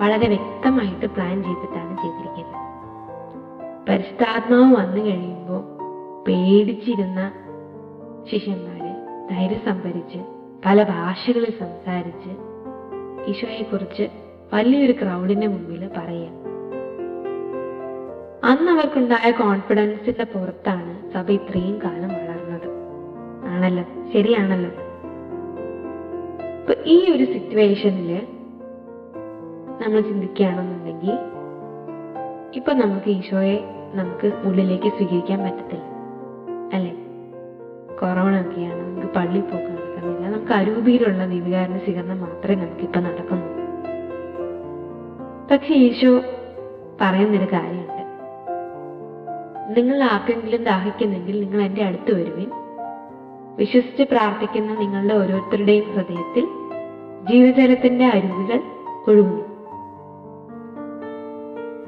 വളരെ വ്യക്തമായിട്ട് പ്ലാൻ ചെയ്തിട്ടാണ് ചെയ്തിരിക്കുന്നത്. പരിശുദ്ധാത്മാവ് വന്നു കഴിയുമ്പോൾ പേടിച്ചിരുന്ന ശിഷ്യന്മാരെ ധൈര്യം സംഭരിച്ച് പല ഭാഷകളിൽ സംസാരിച്ച് ഈശോയെക്കുറിച്ച് വലിയൊരു ക്രൗഡിന്റെ മുമ്പിൽ പറയാം അന്ന് അവർക്കുണ്ടായ കോൺഫിഡൻസിന്റെ പുറത്താണ് സഭ ഇത്രയും കാലം വളർന്നത്. ആണല്ലോ? ശരിയാണല്ലോ? ഈ ഒരു സിറ്റുവേഷനിൽ നമ്മൾ ചിന്തിക്കുകയാണെന്നുണ്ടെങ്കിൽ ഇപ്പൊ നമുക്ക് ഈശോയെ നമുക്ക് ഉള്ളിലേക്ക് സ്വീകരിക്കാൻ പറ്റത്തില്ല. അല്ലെ? കൊറോണ ഒക്കെയാണ്. നമുക്ക് പള്ളി പോക്ക് അരൂപിയിലുള്ള ദീപികാരന്റെ സ്വീകരണം മാത്രമേ നമുക്കിപ്പോൾ നടക്കുന്നുള്ളൂ. പക്ഷെ ഈശോ പറയുന്നൊരു കാര്യമുണ്ട്. നിങ്ങൾ ആർക്കെങ്കിലും ദാഹിക്കുന്നെങ്കിൽ നിങ്ങൾ എന്റെ അടുത്ത് വരുവിൻ. വിശ്വസിച്ച് പ്രാർത്ഥിക്കുന്ന നിങ്ങളുടെ ഓരോരുത്തരുടെയും ഹൃദയത്തിൽ ജീവജലത്തിന്റെ അരുവികൾ ഒഴുകുന്നു.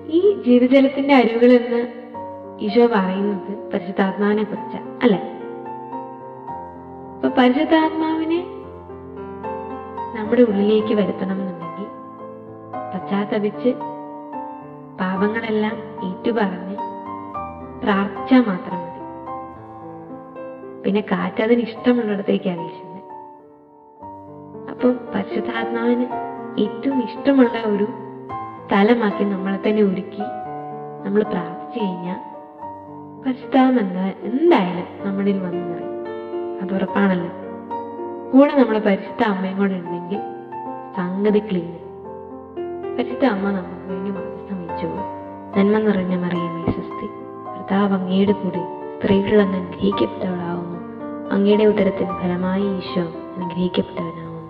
ഈ ജീവജലത്തിന്റെ അരുവികൾ എന്ന് ഈശോ പറയുന്നത് പരിശുദ്ധാത്മാവിനെ കുറിച്ചാണ് അല്ലെ? പരിശുദ്ധാത്മാവിനെ നമ്മുടെ ഉള്ളിലേക്ക് വരുത്തണം എന്നുണ്ടെങ്കിൽ പശ്ചാത്തപിച്ച് പാപങ്ങളെല്ലാം ഏറ്റുപറഞ്ഞ് പ്രാർത്ഥിച്ചാൽ മാത്രം മതി. പിന്നെ കാറ്റതിന് ഇഷ്ടമുള്ളിടത്തേക്ക് അറിയിച്ചത് അപ്പൊ പരിശുദ്ധാത്മാവിന് ഏറ്റവും ഇഷ്ടമുള്ള ഒരു സ്ഥലമാക്കി നമ്മളെ തന്നെ ഒരുക്കി നമ്മൾ പ്രാർത്ഥിച്ചു കഴിഞ്ഞാൽ പരിശുദ്ധാത്മ എന്തായാലും നമ്മളിൽ വന്നു അത് ഉറപ്പാണല്ലോ കൂടെ നമ്മളെ പരിശുദ്ധ അമ്മയും കൂടെ ഉണ്ടെങ്കിൽ സംഗതി ക്ലീൻ പരിശുദ്ധ അമ്മ നമുക്ക് വേണ്ടി വഹിച്ചോളൂ നന്മ നിറഞ്ഞ മറിയമേ സ്വസ്തി. ഭർത്താവ് അങ്ങയുടെ കൂടി സ്ത്രീകൾ അങ്ങ് അനുഗ്രഹിക്കപ്പെട്ടവളാവുന്നു. അങ്ങയുടെ ഉദരത്തിന് ഫലമായി ഈശോ അനുഗ്രഹിക്കപ്പെട്ടവനാവുന്നു.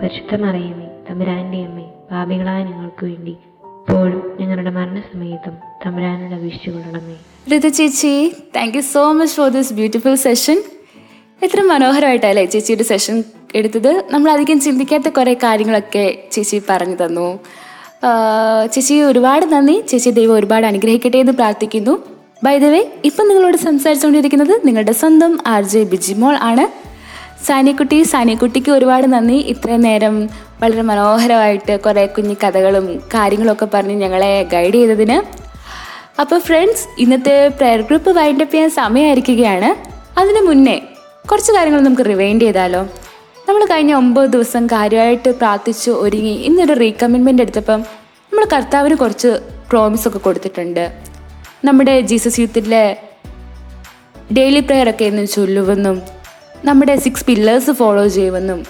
പരിശുദ്ധ മറിയമേ തമ്പുരാന്റെ അമ്മേ പാപികളായ ഞങ്ങൾക്ക് വേണ്ടി ഇപ്പോഴും ഞങ്ങളുടെ മരണസമയത്തും തമ്പുരാനോട് അപേക്ഷിച്ചു കൊള്ളണമേ ചേച്ചി thank you so much for this beautiful session എത്ര മനോഹരമായിട്ടല്ലേ ചേച്ചിയുടെ സെഷൻ എടുത്തത്. നമ്മൾ അധികം ചിന്തിക്കാത്ത കുറേ കാര്യങ്ങളൊക്കെ ചേച്ചി പറഞ്ഞു തന്നു. ചേച്ചി ഒരുപാട് നന്ദി. ചേച്ചി ദൈവം ഒരുപാട് അനുഗ്രഹിക്കട്ടെ എന്ന് പ്രാർത്ഥിക്കുന്നു. ബൈ ദ വേ ഇപ്പം നിങ്ങളോട് സംസാരിച്ചുകൊണ്ടിരിക്കുന്നത് നിങ്ങളുടെ സ്വന്തം ആർ ജെ ബിജിമോൾ ആണ്. സാനിക്കുട്ടി സാനിക്കുട്ടിക്ക് ഒരുപാട് നന്ദി. ഇത്രയും നേരം വളരെ മനോഹരമായിട്ട് കുറേ കുഞ്ഞു കഥകളും കാര്യങ്ങളൊക്കെ പറഞ്ഞ് ഞങ്ങളെ ഗൈഡ് ചെയ്തതിന്. അപ്പോൾ ഫ്രണ്ട്സ് ഇന്നത്തെ പ്രയർ ഗ്രൂപ്പ് വൈൻഡപ്പ് ചെയ്യാൻ സമയമായിരിക്കുകയാണ്. അതിനു മുന്നേ കുറച്ച് കാര്യങ്ങൾ നമുക്ക് റിവൈൻഡ് ചെയ്താലോ? നമ്മൾ കഴിഞ്ഞ ഒമ്പത് ദിവസം കാര്യമായിട്ട് പ്രാർത്ഥിച്ച് ഒരുങ്ങി. ഇന്നൊരു റീകമ്മിറ്റ്മെന്റ് എടുത്തപ്പം നമ്മൾ കർത്താവിന് കുറച്ച് പ്രോമിസ് ഒക്കെ കൊടുത്തിട്ടുണ്ട്. നമ്മുടെ ജീസസ് യൂത്തിലെ ഡെയിലി പ്രെയർ ഒക്കെ എന്ന് ചൊല്ലുവെന്നും നമ്മുടെ സിക്സ് പില്ലേഴ്സ് ഫോളോ ചെയ്യുമെന്നും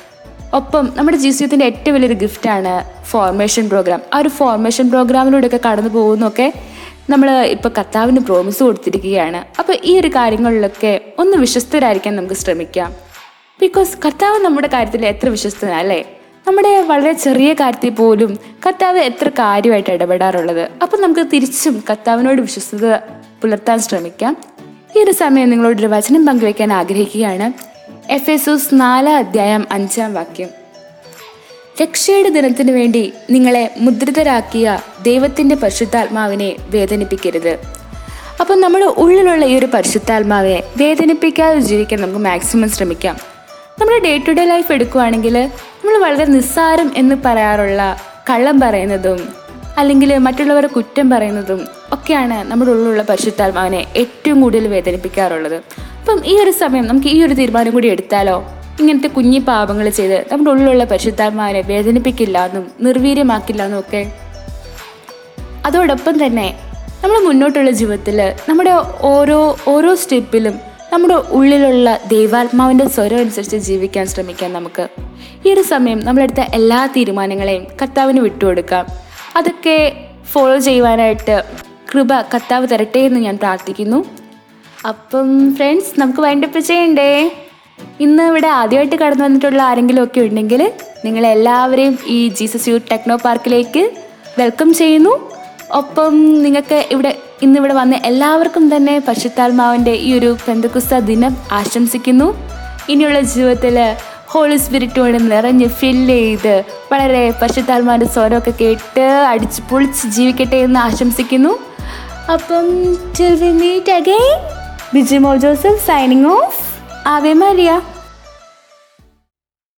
ഒപ്പം നമ്മുടെ ജീവിതത്തിന്റെ ഏറ്റവും വലിയൊരു ഗിഫ്റ്റാണ് ഫോർമേഷൻ പ്രോഗ്രാം ആ ഒരു ഫോർമേഷൻ പ്രോഗ്രാമിലൂടെയൊക്കെ കടന്നു പോകുന്നൊക്കെ നമ്മൾ ഇപ്പോൾ കർത്താവിന് പ്രോമിസ് കൊടുത്തിരിക്കുകയാണ്. അപ്പോൾ ഈ ഒരു കാര്യങ്ങളിലൊക്കെ ഒന്ന് വിശ്വസ്തരായിരിക്കാൻ നമുക്ക് ശ്രമിക്കാം. ബിക്കോസ് കർത്താവ് നമ്മുടെ കാര്യത്തിൽ എത്ര വിശ്വസ്തനാ അല്ലേ? നമ്മുടെ വളരെ ചെറിയ കാര്യത്തിൽ പോലും കർത്താവ് എത്ര കാര്യമായിട്ട് ഇടപെടാറുള്ളത്. അപ്പം നമുക്ക് തിരിച്ചും കർത്താവിനോട് വിശ്വസ്തത പുലർത്താൻ ശ്രമിക്കാം. ഈ ഒരു സമയം നിങ്ങളോടൊരു വചനം പങ്കുവയ്ക്കാൻ ആഗ്രഹിക്കുകയാണ്. എഫ് എസൂസ് നാലാം അധ്യായം അഞ്ചാം വാക്യം. രക്ഷയുടെ ദിനത്തിനു വേണ്ടി നിങ്ങളെ മുദ്രിതരാക്കിയ ദൈവത്തിന്റെ പരിശുദ്ധാത്മാവിനെ വേദനിപ്പിക്കരുത്. അപ്പം നമ്മുടെ ഉള്ളിലുള്ള ഈ ഒരു പരിശുദ്ധാത്മാവിനെ വേദനിപ്പിക്കാതെ ജീവിക്കാൻ നമുക്ക് മാക്സിമം ശ്രമിക്കാം. നമ്മുടെ ഡേ ടു ഡേ ലൈഫ് എടുക്കുകയാണെങ്കിൽ നമ്മൾ വളരെ നിസ്സാരം എന്ന് പറയാറുള്ള കള്ളം പറയുന്നതും അല്ലെങ്കിൽ മറ്റുള്ളവരെ കുറ്റം പറയുന്നതും ഒക്കെയാണ് നമ്മുടെ ഉള്ളിലുള്ള പരിശുദ്ധാത്മാവിനെ ഏറ്റവും കൂടുതൽ വേദനിപ്പിക്കാറുള്ളത്. അപ്പം ഈ ഒരു സമയം നമുക്ക് ഈ ഒരു തീരുമാനം കൂടി എടുത്താലോ? ഇങ്ങനത്തെ കുഞ്ഞി പാപങ്ങൾ ചെയ്ത് നമ്മുടെ ഉള്ളിലുള്ള പരിശുദ്ധാത്മാവിനെ വേദനിപ്പിക്കില്ല എന്നും നിർവീര്യമാക്കില്ല എന്നും ഒക്കെ. അതോടൊപ്പം തന്നെ നമ്മൾ മുന്നോട്ടുള്ള ജീവിതത്തിൽ നമ്മുടെ ഓരോ ഓരോ സ്റ്റെപ്പിലും നമ്മുടെ ഉള്ളിലുള്ള ദൈവാത്മാവിന്റെ സ്വരം അനുസരിച്ച് ജീവിക്കാൻ ശ്രമിക്കാം നമുക്ക്. ഈ ഒരു സമയം നമ്മളെടുത്ത എല്ലാ തീരുമാനങ്ങളെയും കർത്താവിന് വിട്ടുകൊടുക്കാം. അതൊക്കെ ഫോളോ ചെയ്യുവാനായിട്ട് കൃപ കർത്താവ് തരട്ടെ എന്ന് ഞാൻ പ്രാർത്ഥിക്കുന്നു. അപ്പം ഫ്രണ്ട്സ് നമുക്ക് വൈൻഡപ്പ് ചെയ്യണ്ടേ? ഇന്ന് ഇവിടെ ആദ്യമായിട്ട് കടന്നു വന്നിട്ടുള്ള ആരെങ്കിലും ഒക്കെ ഉണ്ടെങ്കിൽ നിങ്ങളെല്ലാവരെയും ഈ ജീസസ് യൂത്ത് ടെക്നോ പാർക്കിലേക്ക് വെൽക്കം ചെയ്യുന്നു. ഒപ്പം നിങ്ങൾക്ക് ഇവിടെ ഇന്നിവിടെ വന്ന എല്ലാവർക്കും തന്നെ പശുത്താത്മാവിന്റെ ഈ ഒരു പെന്തക്കുസ്ത ദിനം ആശംസിക്കുന്നു. ഇനിയുള്ള ജീവിതത്തിൽ ഹോളി സ്പിരിറ്റ് കൊണ്ട് നിറഞ്ഞ് ഫില്ല് ചെയ്ത് വളരെ പശുത്താത്മാവിന്റെ സ്വരമൊക്കെ കേട്ട് അടിച്ച് പൊളിച്ച് ജീവിക്കട്ടെ എന്ന് ആശംസിക്കുന്നു. അപ്പം meet meet again Bijimol Joseph signing off Ave María